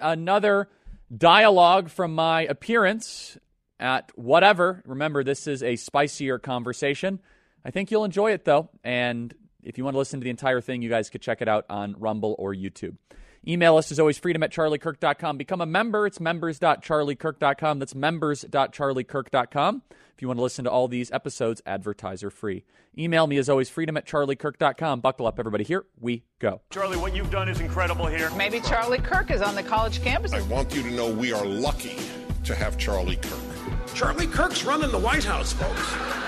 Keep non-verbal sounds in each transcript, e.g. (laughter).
another dialogue from my appearance at whatever. Remember, this is a spicier conversation. I think you'll enjoy it though. And if you want to listen to the entire thing, you guys could check it out on Rumble or YouTube. Email us as always, freedom at charliekirk.com. Become a member. It's members.charliekirk.com. That's members.charliekirk.com. If you want to listen to all these episodes, advertiser free. Email me as always, freedom at charliekirk.com. Buckle up, everybody. Here we go. Charlie, what you've done is incredible here. Maybe Charlie Kirk is on the college campus. I want you to know we are lucky to have Charlie Kirk. Charlie Kirk's running the White House, folks.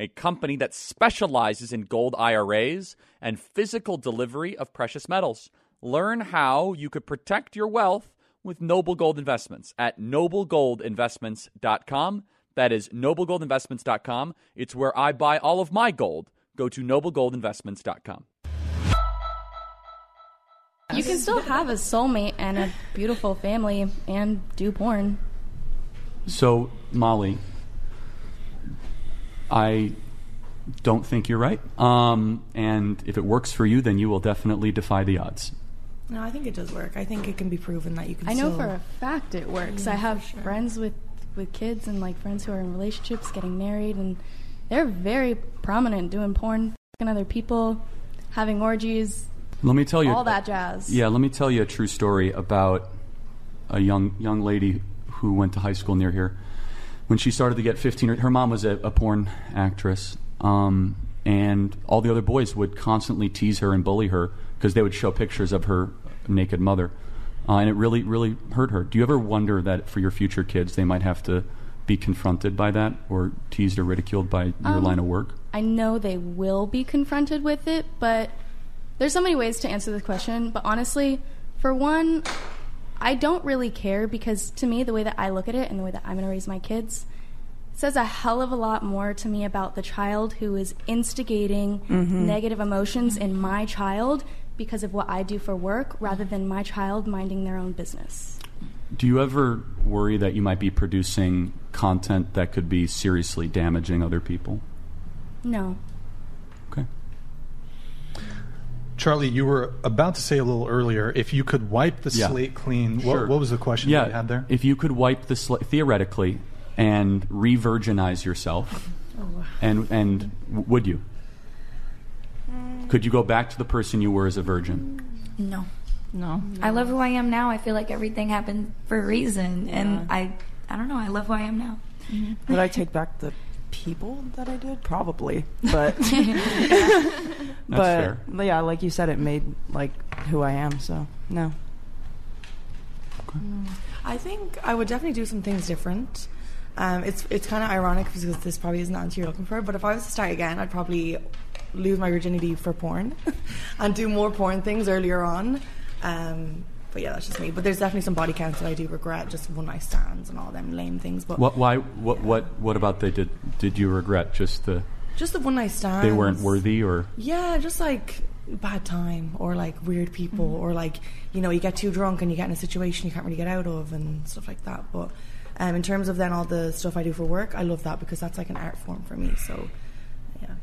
a company that specializes in gold IRAs and physical delivery of precious metals. Learn how you could protect your wealth with Noble Gold Investments at noblegoldinvestments.com. That is noblegoldinvestments.com. It's where I buy all of my gold. Go to noblegoldinvestments.com. You can still have a soulmate and a beautiful family and do porn. So, Molly, I don't think you're right. Um, and if it works for you, then you will definitely defy the odds. No, I think it does work. I think it can be proven that you can. I know still... for a fact it works. Yeah, I have sure. friends with with kids and like friends who are in relationships, getting married, and they're very prominent doing porn, fucking other people, having orgies, Let me tell you all that jazz. Yeah, let me tell you a true story about a young young lady who went to high school near here. When she started to get 15, her- mom was a, a porn actress, um, and all the other boys would constantly tease her and bully her because they would show pictures of her naked mother, uh, and it really really hurt her. Do you ever wonder that for your future kids they might have to be confronted by that or teased or ridiculed by your Um, line of work? I know they will be confronted with it, but there's so many ways to answer this question. But honestly, for one, I don't really care because to me, the way that I look at it and the way that I'm going to raise my kids says a hell of a lot more to me about the child who is instigating Mhm. negative emotions in my child because of what I do for work rather than my child minding their own business. Do you ever worry that you might be producing content that could be seriously damaging other people? No. Okay. Charlie, you were about to say a little earlier if you could wipe the Yeah. slate clean. Sure. What, what was the question yeah, that you had there? If you could wipe the slate, theoretically and re-virginize yourself, Oh. and and w- would you? Could you go back to the person you were as a virgin? No. No. I love who I am now. I feel like everything happened for a reason. And I I don't know, I love who I am now. Mm-hmm. Would I take back the people that I did? Probably, but (laughs) (laughs) but fair. yeah, like you said, it made like who I am. So no. I think I would definitely do some things different. Um, it's it's kind of ironic because this probably isn't the answer you're looking for. But if I was to start again, I'd probably lose my virginity for porn (laughs) and do more porn things earlier on. Um, but yeah, that's just me. But there's definitely some body counts that I do regret, just one night stands and all them lame things. But What? Why? What? What? What about they did? Did you regret just the just the one night stands. they weren't worthy or? Yeah, just like bad time or like weird people or like you know you get too drunk and you get in a situation you can't really get out of and stuff like that. But um, in terms of then all the stuff I do for work, I love that because that's like an art form for me. So yeah.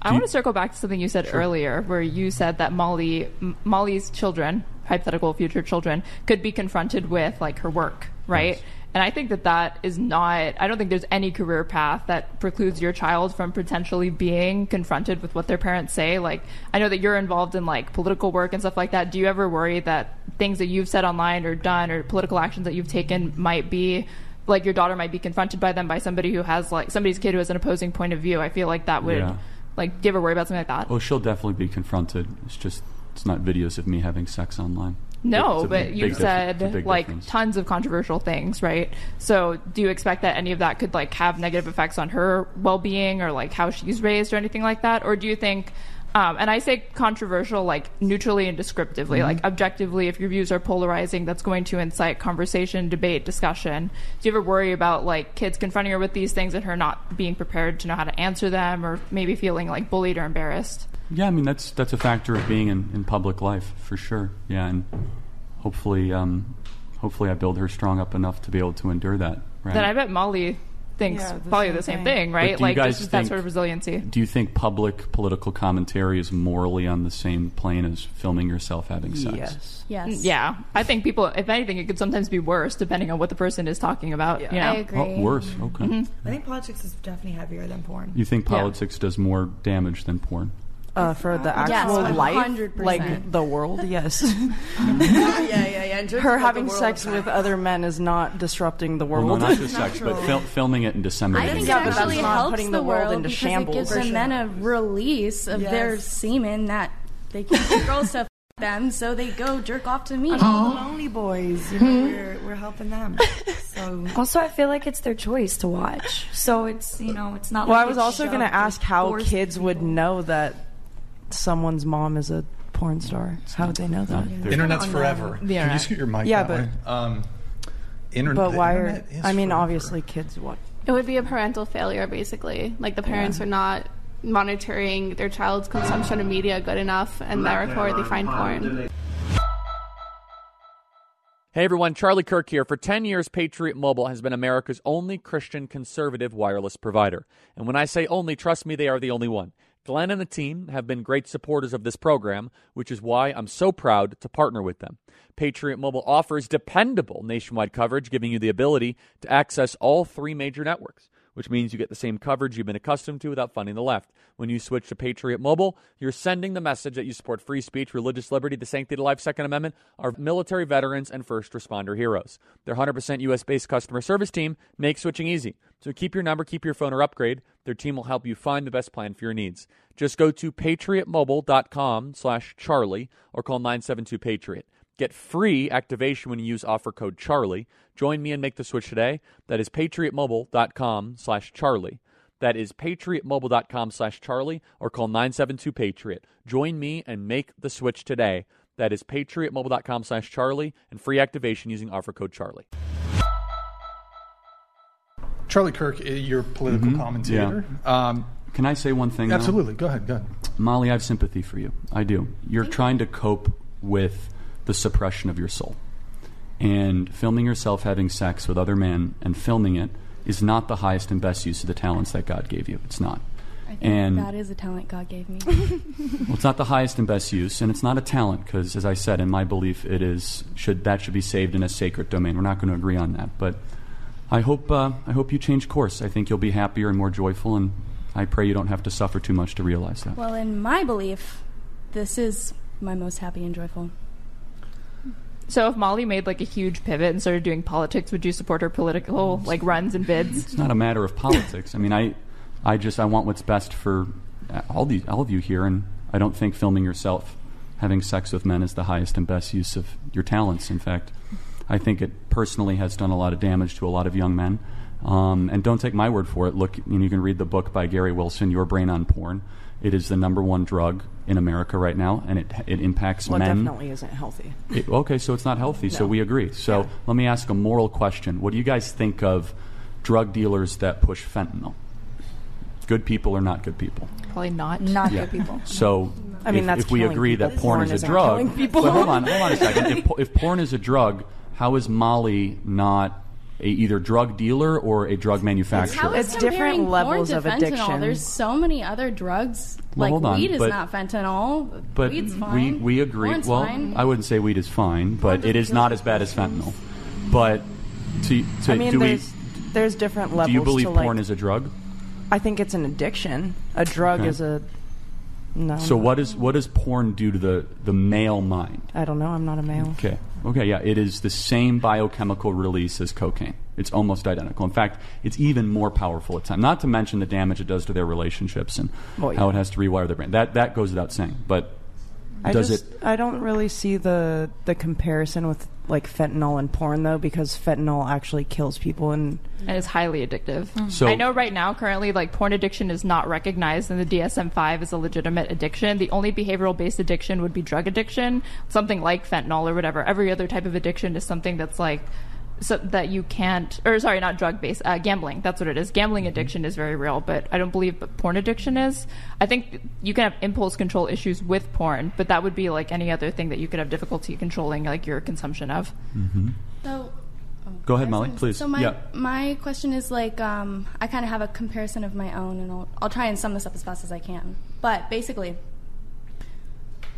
I want to circle back to something you said Sure. earlier, where you said that Molly, M- Molly's children, hypothetical future children, could be confronted with like her work, right? And I think that that is not. I don't think there's any career path that precludes your child from potentially being confronted with what their parents say. Like, I know that you're involved in like political work and stuff like that. Do you ever worry that things that you've said online or done or political actions that you've taken might be like your daughter might be confronted by them by somebody who has like somebody's kid who has an opposing point of view? I feel like that would. Yeah. Like, do you ever worry about something like that? Oh, she'll definitely be confronted. It's just it's not videos of me having sex online. No, but you difference. It's a said like difference. tons of controversial things, right? So, do you expect that any of that could like have negative effects on her well-being or like how she's raised or anything like that, or do you think Um, and I say controversial, like neutrally and descriptively. Mhm. Like objectively, if your views are polarizing, that's going to incite conversation, debate, discussion. Do you ever worry about like kids confronting her with these things and her not being prepared to know how to answer them, or maybe feeling like bullied or embarrassed? Yeah, I mean that's that's a factor of being in, in public life for sure. Yeah, and hopefully, um, hopefully I build her strong up enough to be able to endure that. Right. Then I bet Molly thinks Yeah, the probably same the same thing. thing, right? do you Like guys just that think- sort of resiliency. Do you think public political commentary is morally on the same plane as filming yourself having sex? Yes. Yes. Yeah, I think people, if anything, it could sometimes be worse depending on what the person is talking about. You know? I agree. Oh, worse. Okay. Mhm. I think politics is definitely heavier than porn. You think politics does more damage than porn? Uh, for the Yes, actual life, 100%. like the world, yes. (laughs) yeah, yeah, yeah. In Her having sex of with other men is not disrupting the world. Well, world. no, not just (laughs) sex, but fil- filming it and disseminating. I disseminating think it. it but that's actually not helps putting the the world world into because shambles. it gives the sure. men a release of their semen that they can't the girls to them, so they go jerk off to me. And all the lonely boys, you know, we're, we're helping them. (laughs) So Also, I feel like it's their choice to watch, so it's you know it's not. Well, like I was also going to ask how forced kids would know that someone's mom is a porn star. How would they know that? Internet's forever. Can you scoot your mic Yeah, that but way? Um, internet, but the why are? is I mean, forever. obviously, kids What? It would be a parental failure, basically. Like the parents Yeah. are not monitoring their child's consumption of media good enough, and therefore they find porn. Hey everyone, Charlie Kirk here. For 10 years, Patriot Mobile has been America's only Christian conservative wireless provider. And when I say only, trust me, they are the only one. Glenn and the team have been great supporters of this program, which is why I'm so proud to partner with them. Patriot Mobile offers dependable nationwide coverage, giving you the ability to access all three major networks, which means you get the same coverage you've been accustomed to without funding the left. When you switch to Patriot Mobile, you're sending the message that you support free speech, religious liberty, the sanctity of life, Second Amendment, our military veterans, and first responder heroes. Their 100% US based customer service team makes switching easy. So keep your number, keep your phone, or upgrade. Their team will help you find the best plan for your needs. Just go to patriotmobile.com slash Charlie or call 972 Patriot. Get free activation when you use offer code Charlie. Join me and make the switch today. That is patriotmobile.com slash Charlie. That is patriotmobile.com slash Charlie or call 972 Patriot. Join me and make the switch today. That is patriotmobile.com slash Charlie and free activation using offer code Charlie. Charlie Kirk, uh, your political Mhm, commentator. yeah. Um, Can I say one thing? though? Absolutely. Go ahead. Go ahead. Molly, I have sympathy for you. I do. You're trying to cope with the suppression of your soul. And filming yourself having sex with other men and filming it is not the highest and best use of the talents that God gave you. It's not. I think And that is a talent God gave me. (laughs) well, it's not the highest and best use, and it's not a talent because, as I said, in my belief, it is should that should be saved in a sacred domain. We're not going to agree on that, but I hope uh, I hope you change course. I think you'll be happier and more joyful, and I pray you don't have to suffer too much to realize that. well, in my belief, this is my most happy and joyful. So if Molly made like a huge pivot and started doing politics, would you support her political like runs and bids? It's not a matter of politics. I mean, I, I just I want what's best for all the all of you here, and I don't think filming yourself having sex with men is the highest and best use of your talents. In fact, I think it personally has done a lot of damage to a lot of young men. Um, and don't take my word for it. Look, you, know, you can read the book by Gary Wilson, Your Brain on Porn. It is the number one drug in America right now, and it it impacts Well, it men. definitely isn't healthy. It- okay, so it's not healthy. So we agree. So let me ask a moral question. What do you guys think of drug dealers that push fentanyl? Good people or not good people? Probably not. Not Yeah. good people. So I mean, if, that's if we agree people. that porn, Porn is a isn't drug, people. but hold on, hold on a second. If, if porn is a drug, how is Molly not a either drug dealer or a drug manufacturer? How is It's different levels of fentanyl? addiction. There's so many other drugs. Well, like hold on, weed is but- not fentanyl. but Weed's fine. we agree. Porn's well, fine. I wouldn't say weed is fine, but it is not as bad as fentanyl. But to, to I mean, do we there's there's different levels. do you believe to, like, porn is a drug? I think it's an addiction. A drug Okay. is a no. So what is what does porn do to the the male mind? I don't know. I'm not a male. Okay. Okay, yeah, it is the same biochemical release as cocaine. It's almost identical. In fact, it's even more powerful at times. Not to mention the damage it does to their relationships and Well, yeah. how it has to rewire their brain. That that goes without saying. But I does just it I don't really see the the comparison with like fentanyl and porn though, because fentanyl actually kills people and and is highly addictive. Mm-hmm. So- I know right now, currently, like porn addiction is not recognized in the DSM-5 as a legitimate addiction. The only behavioral-based addiction would be drug addiction, something like fentanyl or whatever. Every other type of addiction is something that's like so that you can't, or sorry, not drug-based, uh, gambling. That's what it is. Gambling addiction is very real, but I don't believe but porn addiction is. I think you can have impulse control issues with porn, but that would be like any other thing that you could have difficulty controlling, like your consumption of. hmm So, Go ahead, Molly, please. So my yeah. my question is like um, I kind of have a comparison of my own, and I'll I'll try and sum this up as fast as I can. But basically,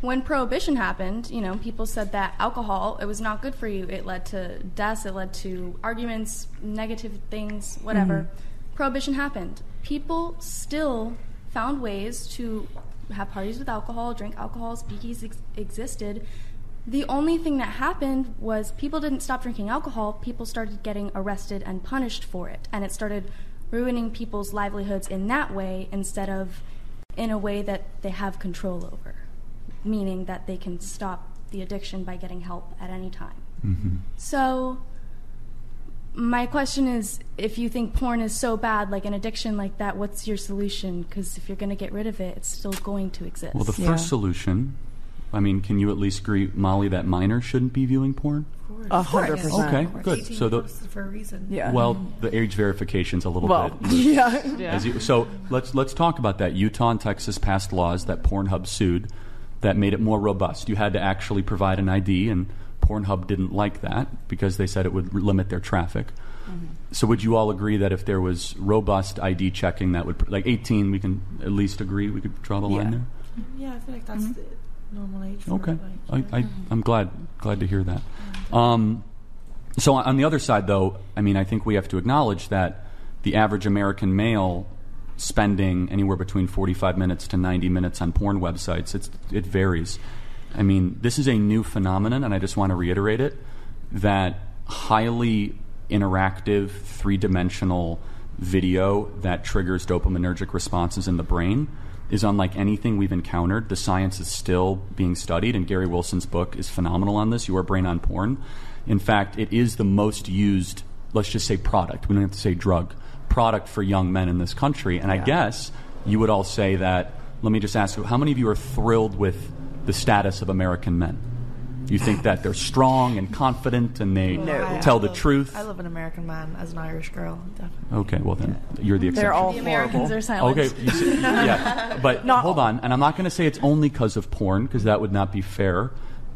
when prohibition happened, you know, people said that alcohol it was not good for you. It led to deaths. It led to arguments, negative things, whatever. Mm-hmm. Prohibition happened. People still found ways to have parties with alcohol, drink alcohol. Speakeasies ex- existed. The only thing that happened was people didn't stop drinking alcohol. People started getting arrested and punished for it, and it started ruining people's livelihoods in that way instead of in a way that they have control over, meaning that they can stop the addiction by getting help at any time. Mm-hmm. So, my question is if you think porn is so bad, like an addiction like that, what's your solution? Because if you're going to get rid of it, it's still going to exist. Well, the first solution, I mean, can you at least agree, Molly, that minors shouldn't be viewing porn? A hundred percent. Okay, good. So the for a reason. Yeah. well, the age verification's a little Well, bit. (laughs) yeah. Yeah. As you, so let's let's talk about that. Utah and Texas passed laws that Pornhub sued that made it more robust. You had to actually provide an ID, and Pornhub didn't like that because they said it would limit their traffic. Mm-hmm. So would you all agree that if there was robust ID checking, that would like 18, we can at least agree we could draw the line there? Mm-hmm. Yeah, I feel like that's mm-hmm. the normal age. For Okay, it, like, I, I, I'm glad glad to hear that. Um, so on the other side, though, I mean, I think we have to acknowledge that the average American male spending anywhere between 45 minutes to 90 minutes on porn websites, it's, it varies. I mean, this is a new phenomenon, and I just want to reiterate it that highly interactive, three dimensional video that triggers dopaminergic responses in the brain is unlike anything we've encountered. The science is still being studied, and Gary Wilson's book is phenomenal on this Your Brain on Porn. In fact, it is the most used, let's just say product, we don't have to say drug, product for young men in this country. And I guess you would all say that. Let me just ask you, how many of you are thrilled with the status of American men? You think that they're strong and confident and they I- tell I the love- truth? I love an American man as an Irish girl. Definitely. Okay, well then you're the exception. They're all The Americans horrible. are silent. Okay, you see, yeah, (laughs) but hold on, and I'm not going to say it's only because of porn because that would not be fair.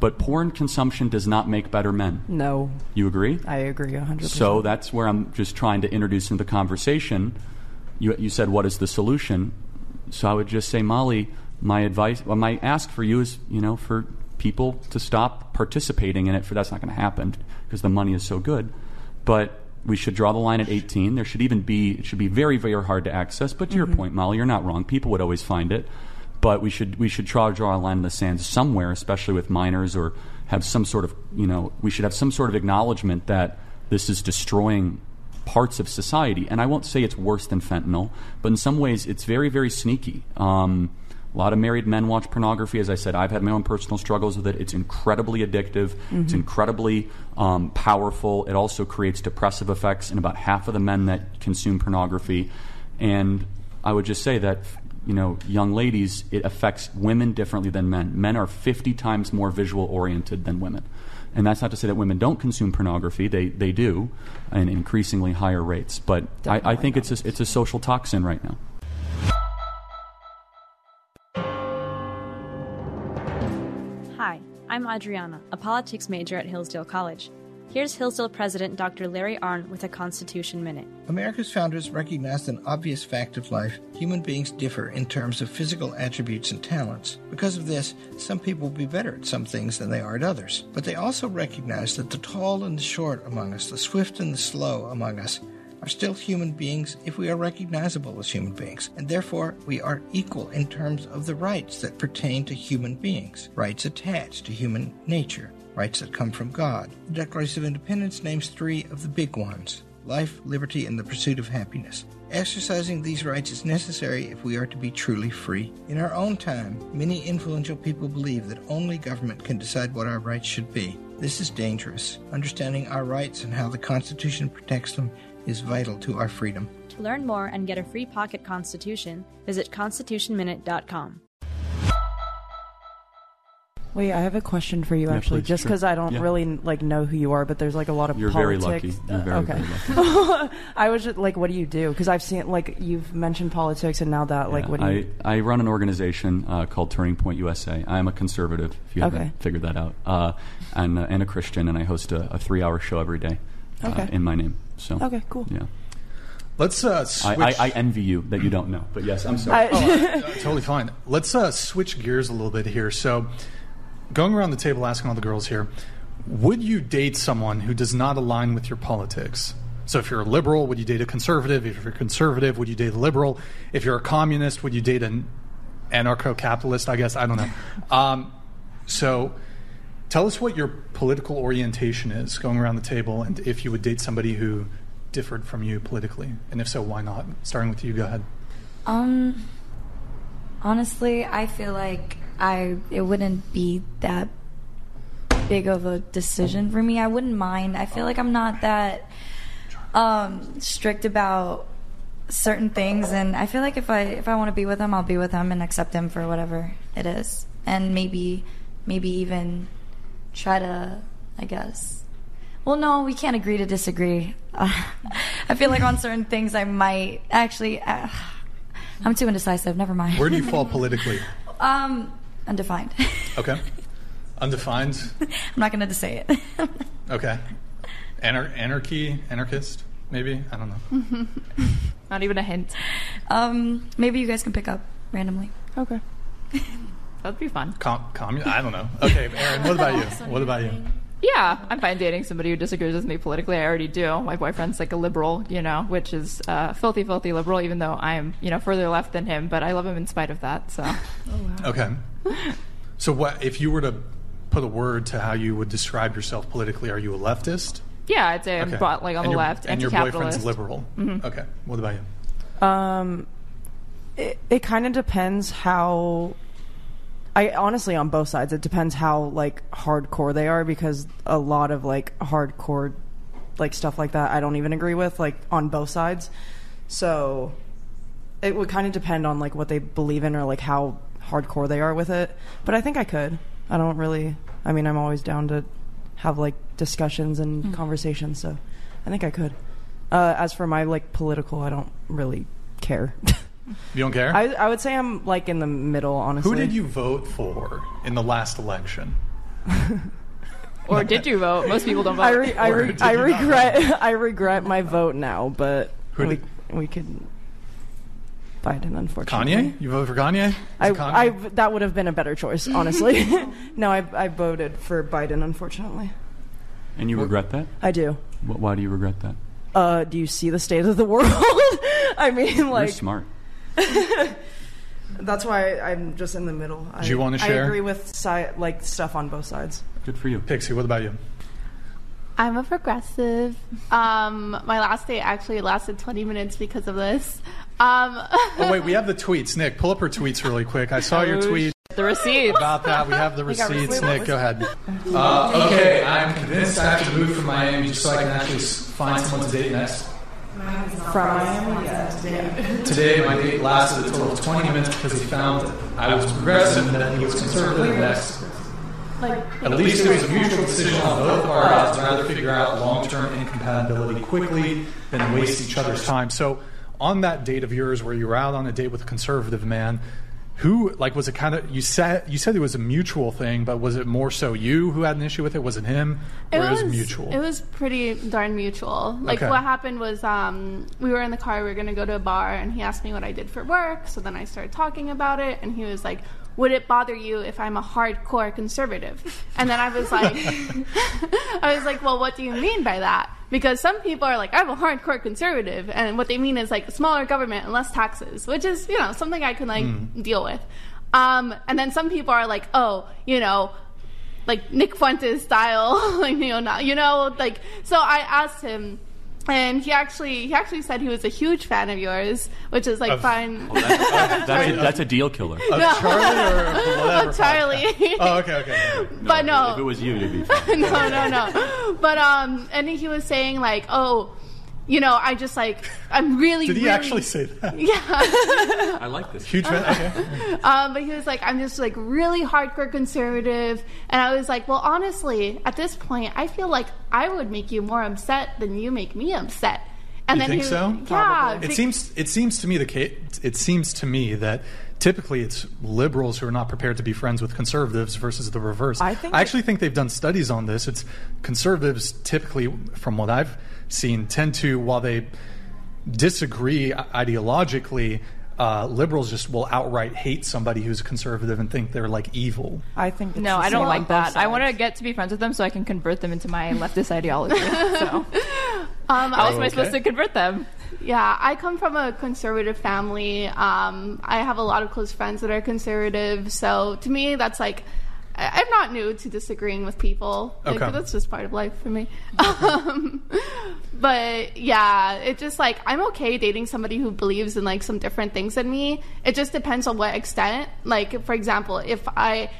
But porn consumption does not make better men. No, You agree? I agree a hundred. So that's where I'm just trying to introduce into the conversation. You, you said, "What is the solution?" So I would just say, Molly, my advice, well, my ask for you is, you know, for people to stop participating in it. For that's not going to happen because the money is so good. But we should draw the line at 18. There should even be it should be very very hard to access. But to your mm-hmm. point, Molly, you're not wrong. People would always find it. But we should we should try to draw a line in the sand somewhere, especially with minors, or have some sort of you know we should have some sort of acknowledgement that this is destroying parts of society. And I won't say it's worse than fentanyl, but in some ways it's very very sneaky. Um, a lot of married men watch pornography. As I said, I've had my own personal struggles with it. It's incredibly addictive. It's Mhm. incredibly um, powerful. It also creates depressive effects in about half of the men that consume pornography. And I would just say that, you know, young ladies, it affects women differently than men. Men are 50 times more visual oriented than women. And that's not to say that women don't consume pornography. They, they do, in increasingly higher rates. But I, I think it's a, it's a social toxin right now. Hi, I'm Adriana, a politics major at Hillsdale College. Here's Hillsdale President Dr. Larry Arnn with a Constitution Minute. America's founders recognized an obvious fact of life human beings differ in terms of physical attributes and talents. Because of this, some people will be better at some things than they are at others. But they also recognized that the tall and the short among us, the swift and the slow among us, are still human beings if we are recognizable as human beings, and therefore we are equal in terms of the rights that pertain to human beings, rights attached to human nature, rights that come from God. The Declaration of Independence names three of the big ones life, liberty, and the pursuit of happiness. Exercising these rights is necessary if we are to be truly free. In our own time, many influential people believe that only government can decide what our rights should be. This is dangerous. Understanding our rights and how the Constitution protects them is vital to our freedom. To learn more and get a free pocket constitution, visit constitutionminute.com. Wait, I have a question for you Yeah, actually, please, just sure. because I don't Yeah. really like know who you are, but there's like a lot of You're very politics. lucky. You're very, okay. very (laughs) I was just like, what do you do? Because I've seen like you've mentioned politics, and now that like, what do you? I, I run an organization uh, called Turning Point USA. I am a conservative, if you Okay. haven't figured that out, uh, and, uh, and a Christian, and I host a, a three-hour show every day uh, Okay. in my name. So Okay, cool. Yeah, Let's uh, I, switch. I, I envy you that you don't know, but yes, I'm sorry. Oh, uh, (laughs) totally fine. Let's uh, switch gears a little bit here. So, going around the table asking all the girls here, would you date someone who does not align with your politics? So, if you're a liberal, would you date a conservative? If you're a conservative, would you date a liberal? If you're a communist, would you date an anarcho-capitalist? I guess I don't know. (laughs) Um, so, tell us what your political orientation is going around the table, and if you would date somebody who differed from you politically, and if so, why not? Starting with you, go ahead. Um, honestly, I feel like I it wouldn't be that big of a decision for me. I wouldn't mind. I feel like I'm not that um, strict about certain things, and I feel like if I if I want to be with him, I'll be with him and accept him for whatever it is, and maybe maybe even try to, I guess. Well, no, we can't agree to disagree. (laughs) I feel like on certain things, I might actually. Uh, I'm too indecisive. Never mind. Where do you fall politically? (laughs) Um, undefined. Okay. Undefined. (laughs) I'm not going to say it. (laughs) Okay. Anar- anarchy, anarchist, maybe. I don't know. (laughs) Not even a hint. Um, maybe you guys can pick up randomly. Okay. That'd be fun. Com- commun- I don't know. Okay, Aaron. What about you? What about you? Yeah, I'm fine dating somebody who disagrees with me politically. I already do. My boyfriend's like a liberal, you know, which is uh, filthy, filthy liberal. Even though I'm, you know, further left than him, but I love him in spite of that. So. Okay. So, what if you were to put a word to how you would describe yourself politically? Are you a leftist? Yeah, I'd say I'm Okay. bought, like on And the your- left, and your anti-capitalist. boyfriend's liberal. Mhm. Okay. What about you? Um, it, it kind of depends how. I honestly on both sides. It depends how like hardcore they are because a lot of like hardcore like stuff like that I don't even agree with like on both sides. So it would kind of depend on like what they believe in or like how hardcore they are with it. But I think I could. I don't really. I mean, I'm always down to have like discussions and Mm. conversations. So I think I could. Uh, as for my like political, I don't really care. (laughs) You don't care? I, I would say I'm like in the middle, honestly. Who did you vote for in the last election? (laughs) Or did you vote? Most people don't vote. I, re- I, re- I regret (laughs) I regret my vote now, but Who we did- we could Biden, unfortunately. Kanye? You voted for Kanye? I, Kanye? I that would have been a better choice, (laughs) honestly. no, I I voted for Biden, unfortunately. And you regret that? I do. Wh- Why do you regret that? Uh, do you see the state of the world? I mean, like You're smart. (laughs) that's why I'm just in the middle. Do you I- wanna share? I agree with si- like stuff on both sides. Good for you. Pixie, what about you? I'm a progressive. Um, my last day actually lasted 20 minutes because of this. Um, Oh, wait, we have the (laughs) tweets. Nick, pull up her tweets really quick. I saw your Oh, tweet. The receipts. (laughs) About that, we have the receipts. receipts. Nick, go ahead. Uh, okay, I'm convinced I have to move from Miami just so I can actually find someone to date next. From Miami, yeah. (laughs) Today, my date lasted a total of 20 minutes because he found that I was progressive and that he was conservative next. At least it was a mutual decision on both parties to rather figure out long-term incompatibility quickly than waste each other's time. So, on that date of yours where you were out on a date with a conservative man, who like was it kind of you said you said it was a mutual thing, but was it more so you who had an issue with it? Was it him, or it was, mutual? It was pretty darn mutual. Like Okay. what happened was, um, we were in the car. We were gonna go to a bar, and he asked me what I did for work. So then I started talking about it, and he was like, "Would it bother you if I'm a hardcore conservative?" And then I was like, (laughs) I was like, "Well, what do you mean by that?" Because some people are like, "I'm a hardcore conservative," and what they mean is like smaller government and less taxes, which is you know something I can like Hmm. deal with. Um, and then some people are like, "Oh, you know." like Nick Fuentes style, (laughs) like you know, you know, like so. I asked him, and he actually he actually said he was a huge fan of yours, which is like Of- fine. Oh, that's, that's, a, (laughs) that's a deal killer. No. (laughs) Of Charlie. Oh, okay, okay. (laughs) but no, If it was you, it'd be fine. no, no, no. But um, and he was saying like, oh, you know, I just like I'm really. Did he really- actually say that? (laughs) Yeah. I like this. Huge fan. Okay. (laughs) um, but he was like, I'm just like really hardcore conservative, and I was like, well, honestly, at this point, I feel like I would make you more upset than you make me upset. And you then think he, so? Yeah. It be- seems. It seems to me the case. It seems to me that typically it's liberals who are not prepared to be friends with conservatives versus the reverse. I think I actually think they've done studies on this. It's conservatives typically, from what I've seen, tend to while they disagree ideologically. Uh, liberals just will outright hate somebody who's a conservative and think they're like evil. I think No, I don't like that. I want to get to be friends with them so I can convert them into my leftist ideology. So, (laughs) Um, how else I- am I supposed to convert them? Yeah, I come from a conservative family. Um, I have a lot of close friends that are conservative. So to me, that's like, I- I'm not new to disagreeing with people. Like, Okay. That's just part of life for me. Um, but yeah, it just like, I'm okay dating somebody who believes in like some different things than me. It just depends on what extent. Like, for example, if I,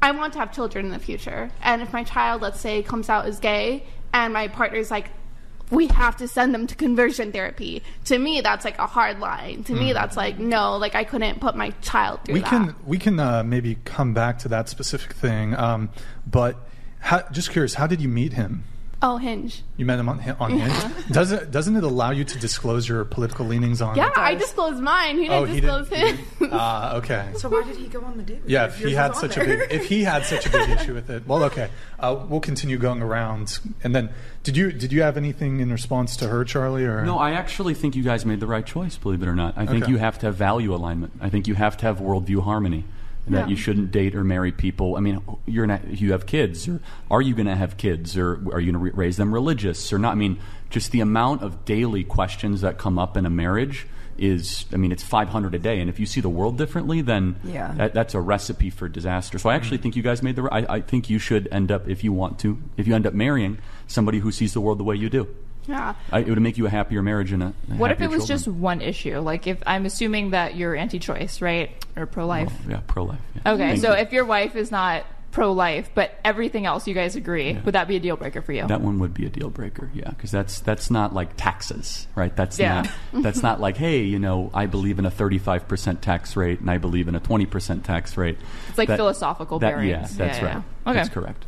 I want to have children in the future, and if my child, let's say, comes out as gay, and my partner's like, we have to send them to conversion therapy. To me, that's like a hard line. To me, Mm. that's like no, like I couldn't put my child through we that. can we can uh, maybe come back to that specific thing. Um, but how, just curious, how did you meet him? Oh, Hinge. You met him on on Hinge. (laughs) Doesn't doesn't it allow you to disclose your political leanings on? Yeah, I disclosed mine. He didn't Oh, he disclose didn't- his. (laughs) Ah, okay. So why did he go on the date? with Yeah, if he had was on such a big if he had such a big (laughs) issue with it, well, okay, uh, we'll continue going around. And then, did you did you have anything in response to her, Charlie? Or No, I actually think you guys made the right choice, believe it or not. I think Okay. you have to have value alignment. I think you have to have worldview harmony. That Yeah. you shouldn't date or marry people. I mean, you're not, you have kids, or are you going to have kids, or are you going to raise them religious or not? I mean, just the amount of daily questions that come up in a marriage is, I mean, it's 500 a day. And if you see the world differently, then Yeah. that, that's a recipe for disaster. So I actually think you guys made the. right I, I think you should end up, if you want to, if you end up marrying somebody who sees the world the way you do. Yeah. I, it would make you a happier marriage and a. What if it was children. just one issue? Like if I'm assuming that you're anti-choice, right, or pro-life. Oh, yeah, pro life. Yeah. Okay, Thank so you. if your wife is not pro-life, but everything else you guys agree, would that be a deal breaker for you? that one would be a deal breaker, yeah, because that's that's not like taxes, right? That's Yeah. not that's not like, hey, you know, I believe in a thirty-five percent tax rate and I believe in a twenty percent tax rate. It's like That- philosophical that. Yeah, that's Yeah, right. yeah. Okay. That's correct.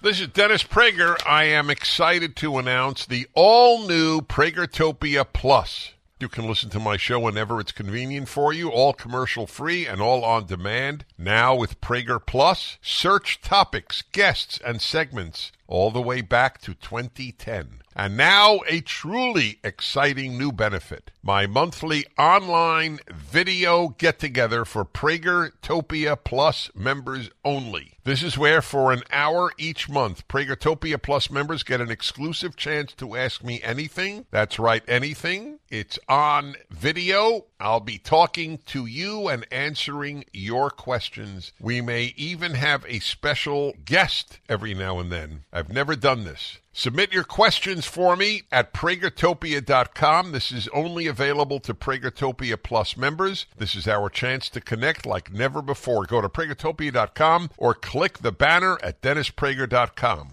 This is Dennis Prager. I am excited to announce the all new Pragertopia Plus. You can listen to my show whenever it's convenient for you, all commercial free and all on demand. Now with Prager Plus, search topics, guests, and segments all the way back to 2010. And now a truly exciting new benefit. My monthly online video get together for Pragertopia Plus members only. This is where for an hour each month, Pragertopia Plus members get an exclusive chance to ask me anything. That's right, anything. It's on video. I'll be talking to you and answering your questions. We may even have a special guest every now and then. I've never done this. Submit your questions for me at pragertopia.com. This is only available to Pragertopia Plus members. This is our chance to connect like never before. Go to pragertopia.com or click the banner at dennisprager.com.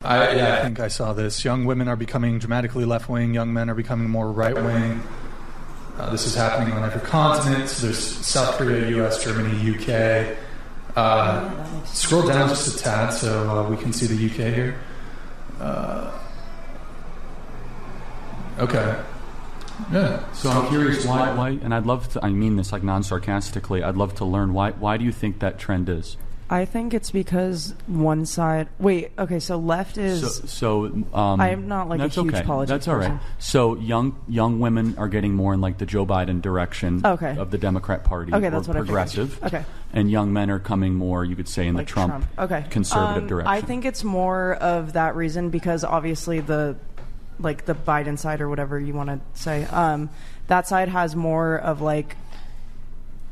I, yeah, I think I saw this. Young women are becoming dramatically left wing. Young men are becoming more right wing. Uh, this is happening on every continent. So there's South Korea, U.S., Germany, UK. Uh, scroll down just a tad so uh, we can see the UK here. Uh, okay. Yeah. So I'm curious why, why, and I'd love to. I mean this like non-sarcastically. I'd love to learn why. Why do you think that trend is? I think it's because one side. Wait, okay, so left is. So, so um, I'm not, like, a huge okay. politics That's all right. person. So young young women are getting more in like the Joe Biden direction Okay. of the Democrat Party. Okay, or that's what I figured. progressive. Okay. and young men are coming more. You could say in like the Trump, Okay. conservative Um, direction. I think it's more of that reason because obviously the like the Biden side or whatever you want to say, um, that side has more of like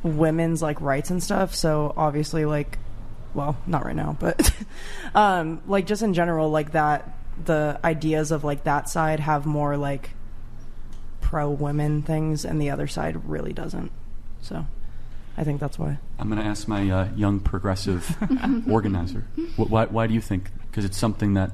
women's like rights and stuff. So obviously like well, not right now, but (laughs) um, like just in general, like that the ideas of like that side have more like pro women things, and the other side really doesn't. So, I think that's why. I'm going to ask my uh, young progressive (laughs) organizer. Why, why do you think? Because it's something that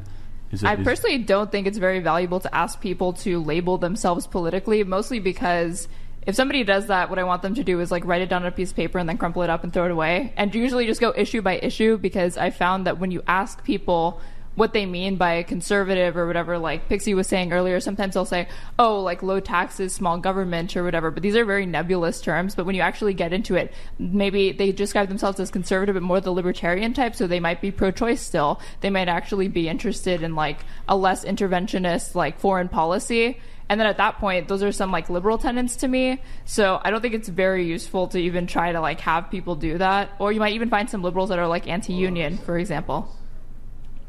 is. I is- personally don't think it's very valuable to ask people to label themselves politically, mostly because if somebody does that, what I want them to do is like write it down on a piece of paper and then crumple it up and throw it away. And usually just go issue by issue because I found that when you ask people what they mean by conservative or whatever, like Pixie was saying earlier, sometimes they'll say, oh, like low taxes, small government, or whatever. But these are very nebulous terms. But when you actually get into it, maybe they describe themselves as conservative, but more the libertarian type. So they might be pro choice still. They might actually be interested in like a less interventionist, like foreign policy. And then at that point, those are some like liberal tenets to me. So I don't think it's very useful to even try to like have people do that. Or you might even find some liberals that are like anti union, for example.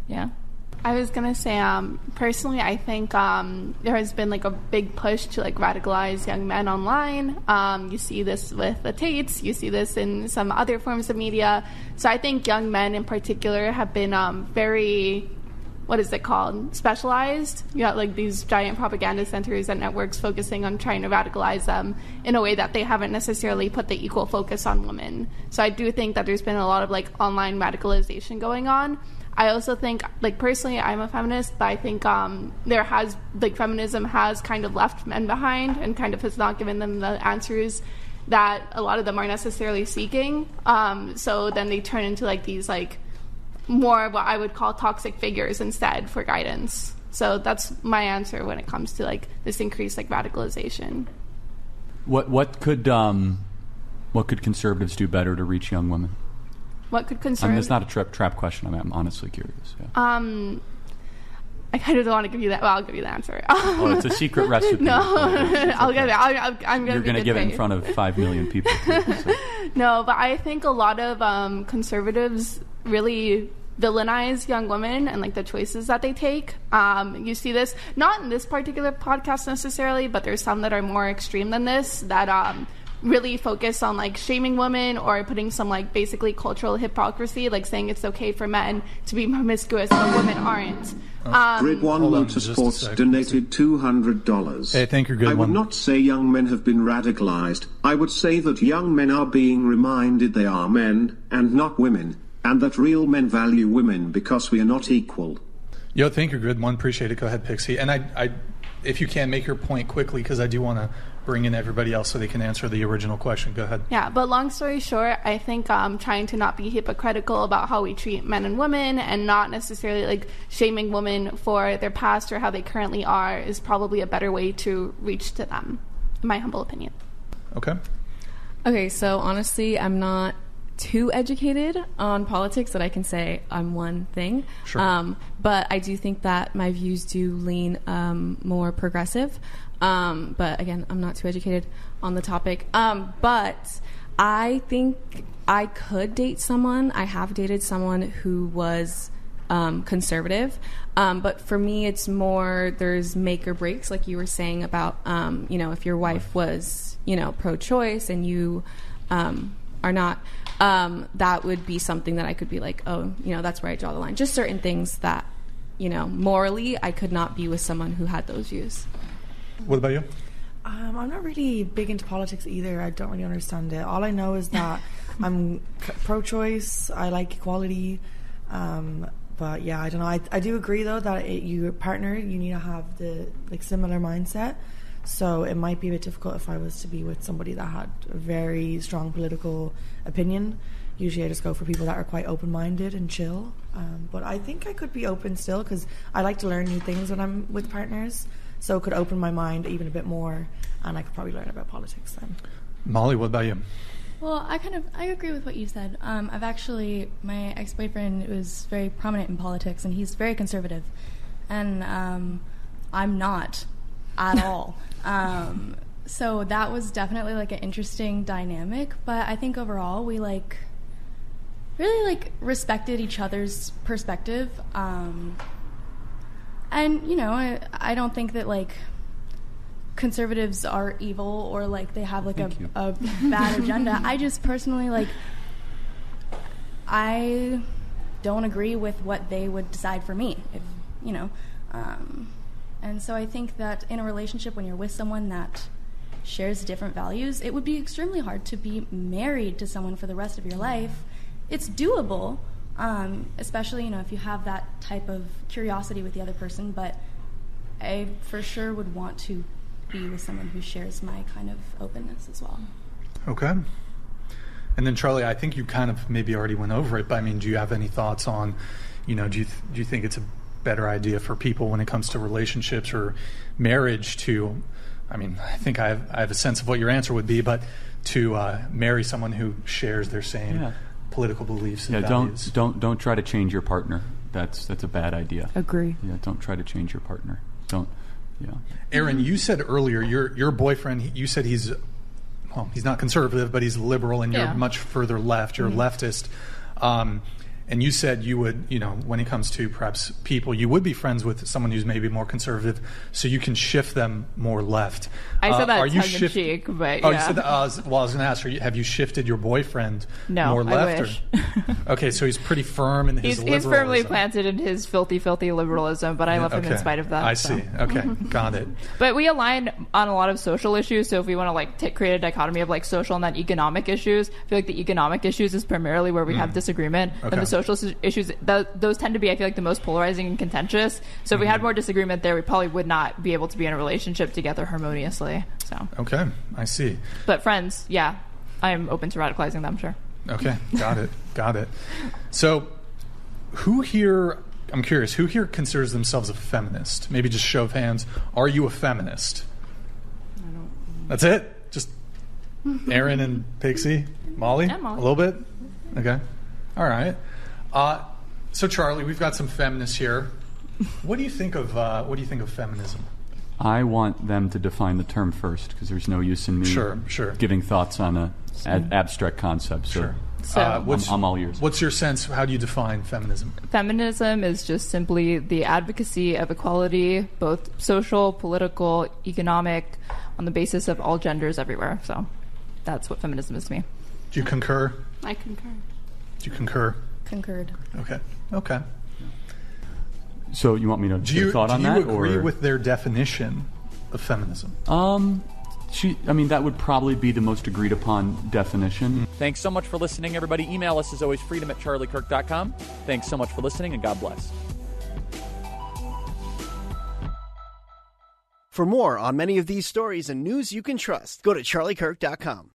Yeah. I was gonna say, um, personally, I think um, there has been like a big push to like radicalize young men online. Um, you see this with the Tates, you see this in some other forms of media. So I think young men in particular have been um, very, what is it called, specialized. You got like these giant propaganda centers and networks focusing on trying to radicalize them in a way that they haven't necessarily put the equal focus on women. So I do think that there's been a lot of like online radicalization going on. I also think, like personally, I'm a feminist, but I think um, there has like feminism has kind of left men behind and kind of has not given them the answers that a lot of them are necessarily seeking. Um, so then they turn into like these like more what I would call toxic figures instead for guidance. So that's my answer when it comes to like this increased like radicalization. What what could um, what could conservatives do better to reach young women? What could concern. I mean, it's not a trap trap question. I mean, I'm honestly curious. Yeah. Um, I kind of don't want to give you that. Well, I'll give you the answer. (laughs) Oh, it's a secret recipe. no, (laughs) It's I'll give it. I'll, I'm gonna. You're going to give it in front of five million people. (laughs) too, so. No, but I think a lot of um, conservatives really villainize young women and like the choices that they take. Um, you see this not in this particular podcast necessarily, but there's some that are more extreme than this that um, really focus on like shaming women or putting some like basically cultural hypocrisy, like saying it's okay for men to be (laughs) promiscuous but women aren't. Um, Grid One hold on Motorsports donated two hundred dollars. Hey, thank you, Grid I would not say young men have been radicalized. I would say that young men are being reminded they are men and not women, and that real men value women because we are not equal. Yo, thank you, Grid One. Appreciate it. Go ahead, Pixie. And I, I if you can, make your point quickly because I do want to bring in everybody else so they can answer the original question. Go ahead. Yeah, but long story short, I think um, trying to not be hypocritical about how we treat men and women and not necessarily like shaming women for their past or how they currently are is probably a better way to reach to them, in my humble opinion. Okay. Okay, so honestly, I'm not too educated on politics that I can say I'm one thing. Sure. Um, but I do think that my views do lean um, more progressive. Um, but again, I'm not too educated on the topic. Um, but I think I could date someone. I have dated someone who was um, conservative. Um, but for me, it's more there's make or breaks, like you were saying about, um, you know, if your wife was, you know, pro choice and you um, are not, um, that would be something that I could be like, oh, you know, that's where I draw the line. Just certain things that, you know, morally, I could not be with someone who had those views. What about you? Um, I'm not really big into politics either. I don't really understand it. All I know is that (laughs) I'm pro-choice. I like equality. Um, but yeah, I don't know. I, I do agree though that it, your partner you need to have the like similar mindset. So it might be a bit difficult if I was to be with somebody that had a very strong political opinion. Usually, I just go for people that are quite open-minded and chill. Um, but I think I could be open still because I like to learn new things when I'm with partners. So it could open my mind even a bit more, and I could probably learn about politics then. Molly, what about you? Well, I kind of I agree with what you said. Um, I've actually my ex boyfriend was very prominent in politics, and he's very conservative, and um, I'm not at all. Um, so that was definitely like an interesting dynamic. But I think overall we like really like respected each other's perspective. Um, and you know, I, I don't think that like conservatives are evil or like they have like a, a bad (laughs) agenda. I just personally like I don't agree with what they would decide for me. If you know, um, and so I think that in a relationship, when you're with someone that shares different values, it would be extremely hard to be married to someone for the rest of your life. It's doable, um, especially you know if you have that type of curiosity with the other person. But I for sure would want to be with someone who shares my kind of openness as well. Okay. And then Charlie, I think you kind of maybe already went over it, but I mean, do you have any thoughts on, you know, do you th- do you think it's a better idea for people when it comes to relationships or marriage to, I mean, I think I have, I have a sense of what your answer would be, but to uh, marry someone who shares their same Yeah. political beliefs and Yeah, values. don't don't don't try to change your partner. That's that's a bad idea. Agree. Yeah, don't try to change your partner. Don't. Yeah. Aaron, you said earlier your your boyfriend. You said he's well, he's not conservative, but he's liberal, and Yeah. you're much further left. You're Mhm. leftist. Um, and you said you would, you know, when it comes to perhaps people, you would be friends with someone who's maybe more conservative, so you can shift them more left. I said Uh, that are you tongue in shift- cheek, but oh, you said that. Uh, well, I was going to ask, are you, have you shifted your boyfriend No, more left? Or, (laughs) okay, so he's pretty firm in his He's, he's firmly planted in his filthy, filthy liberalism, but I love him in spite of that. I so. see. Okay, (laughs) got it. But we align on a lot of social issues. So if we want to like t- create a dichotomy of like social and then economic issues, I feel like the economic issues is primarily where we have Mm. disagreement, Okay. Social issues th- those tend to be I feel like the most polarizing and contentious. So if we had Mm-hmm. more disagreement there, we probably would not be able to be in a relationship together harmoniously. So, Okay, I see. but friends, yeah, I am open to radicalizing them. Sure. Okay, got it, got it. So, who here? I'm curious. Who here considers themselves a feminist? Maybe just show of hands. Are you a feminist? I don't. That's it. Just (laughs) Aaron and Pixie, Molly, Molly. a little bit. Okay, all right. Uh, so, Charlie, we've got some feminists here. What do you think of uh, what do you think of feminism? I want them to define the term first because there's no use in me Sure, sure. giving thoughts on a ab- abstract concept. So, Sure. So- uh, I'm, I'm all ears. What's your sense? How do you define feminism? Feminism is just simply the advocacy of equality, both social, political, economic, on the basis of all genders everywhere. So that's what feminism is to me. Do you concur? I concur. Do you concur? Concurred. Okay. Okay. So you want me to Do give you, a thought do on you that? agree or? with their definition of feminism? Um, she. I mean, that would probably be the most agreed upon definition. Thanks so much for listening, everybody. Email us as always, freedom at charliekirk.com. Thanks so much for listening, and God bless. For more on many of these stories and news you can trust, go to charliekirk.com.